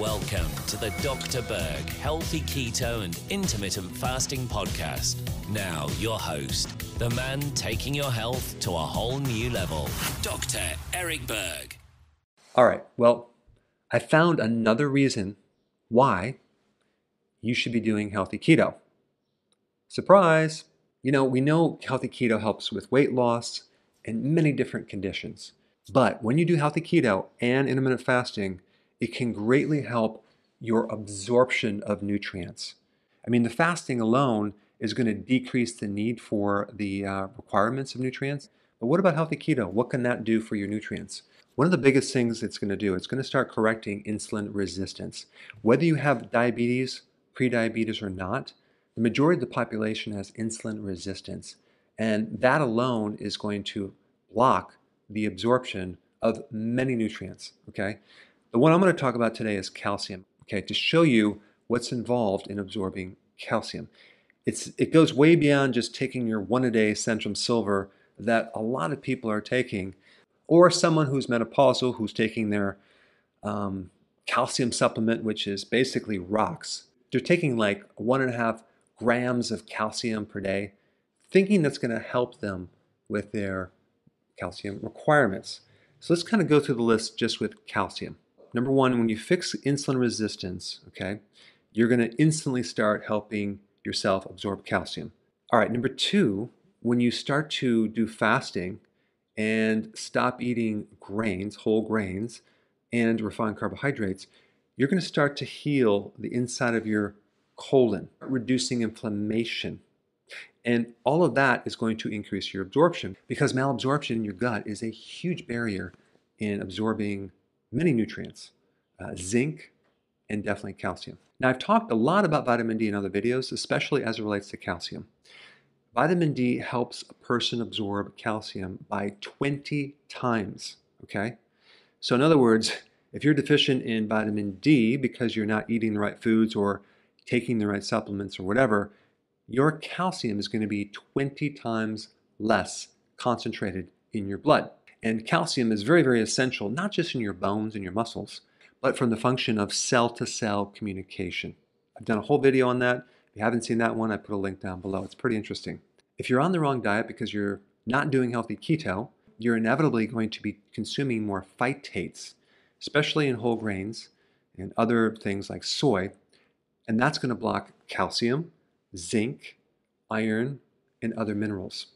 Welcome to the Dr. Berg Healthy Keto and Intermittent Fasting Podcast. Now, your host, the man taking your health to a whole new level, Dr. Eric Berg. All right, well, I found another reason why you should be doing healthy keto. Surprise! You know, we know healthy keto helps with weight loss and many different conditions. But when you do healthy keto and intermittent fasting, it can greatly help your absorption of nutrients. I mean, the fasting alone is going to decrease the need for the uh, requirements of nutrients. But what about healthy keto? What can that do for your nutrients? One of the biggest things it's going to do, it's going to start correcting insulin resistance. Whether you have diabetes, prediabetes, or not, the majority of the population has insulin resistance. And that alone is going to block the absorption of many nutrients. Okay. The one I'm going to talk about today is calcium. Okay, to show you what's involved in absorbing calcium. It's it goes way beyond just taking your one a day Centrum Silver that a lot of people are taking, or someone who's menopausal who's taking their um, calcium supplement, which is basically rocks. They're taking like one and a half grams of calcium per day, thinking that's going to help them with their calcium requirements. So let's kind of go through the list just with calcium. Number one, when you fix insulin resistance, okay, you're going to instantly start helping yourself absorb calcium. All right, number two, when you start to do fasting and stop eating grains, whole grains, and refined carbohydrates, you're going to start to heal the inside of your colon, reducing inflammation. And all of that is going to increase your absorption because malabsorption in your gut is a huge barrier in absorbing many nutrients, uh, zinc, and definitely calcium. Now, I've talked a lot about vitamin D in other videos, especially as it relates to calcium. Vitamin D helps a person absorb calcium by 20 times, okay? So, in other words, if you're deficient in vitamin D because you're not eating the right foods or taking the right supplements or whatever, your calcium is going to be 20 times less concentrated in your blood. And calcium is very, very essential, not just in your bones and your muscles, but from the function of cell to cell communication. I've done a whole video on that. If you haven't seen that one, I put a link down below. It's pretty interesting. If you're on the wrong diet because you're not doing healthy keto, you're inevitably going to be consuming more phytates, especially in whole grains and other things like soy. And that's going to block calcium, zinc, iron, and other minerals.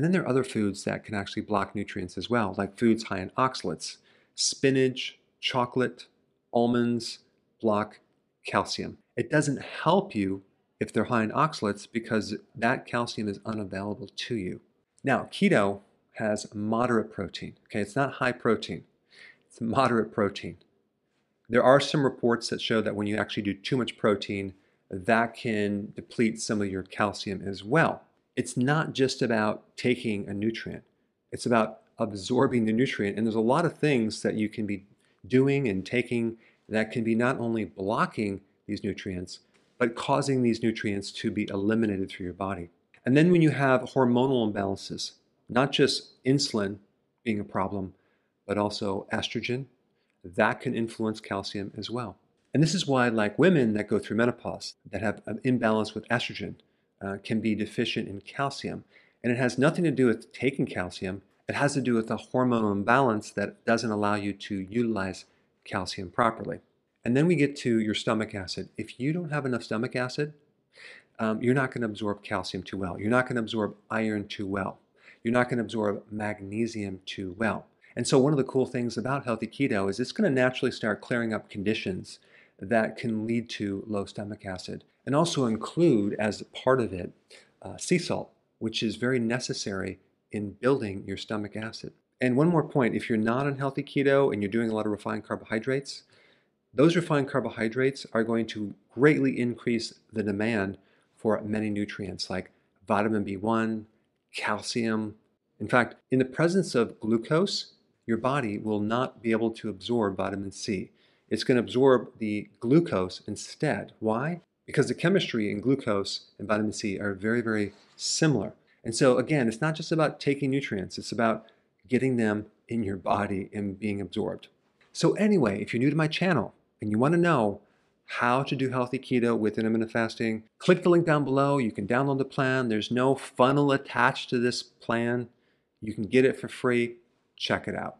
And then there are other foods that can actually block nutrients as well, like foods high in oxalates. Spinach, chocolate, almonds block calcium. It doesn't help you if they're high in oxalates because that calcium is unavailable to you. Now, keto has moderate protein. Okay, it's not high protein, it's moderate protein. There are some reports that show that when you actually do too much protein, that can deplete some of your calcium as well it's not just about taking a nutrient, it's about absorbing the nutrient. And there's a lot of things that you can be doing and taking that can be not only blocking these nutrients, but causing these nutrients to be eliminated through your body. And then when you have hormonal imbalances, not just insulin being a problem, but also estrogen, that can influence calcium as well. And this is why, like women that go through menopause that have an imbalance with estrogen, uh, can be deficient in calcium. And it has nothing to do with taking calcium, it has to do with a hormonal imbalance that doesn't allow you to utilize calcium properly. And then we get to your stomach acid. If you don't have enough stomach acid, um, you're not going to absorb calcium too well. You're not going to absorb iron too well. You're not going to absorb magnesium too well. And so, one of the cool things about healthy keto is it's going to naturally start clearing up conditions that can lead to low stomach acid and also include as part of it uh, sea salt, which is very necessary in building your stomach acid. And one more point if you're not on healthy keto and you're doing a lot of refined carbohydrates, those refined carbohydrates are going to greatly increase the demand for many nutrients like vitamin B1, calcium. In fact, in the presence of glucose, your body will not be able to absorb vitamin C. It's going to absorb the glucose instead. Why? because the chemistry in glucose and vitamin C are very, very similar. And so, again, it's not just about taking nutrients, it's about getting them in your body and being absorbed. So, anyway, if you're new to my channel and you want to know how to do healthy keto with intermittent fasting, click the link down below. You can download the plan. There's no funnel attached to this plan. You can get it for free. Check it out.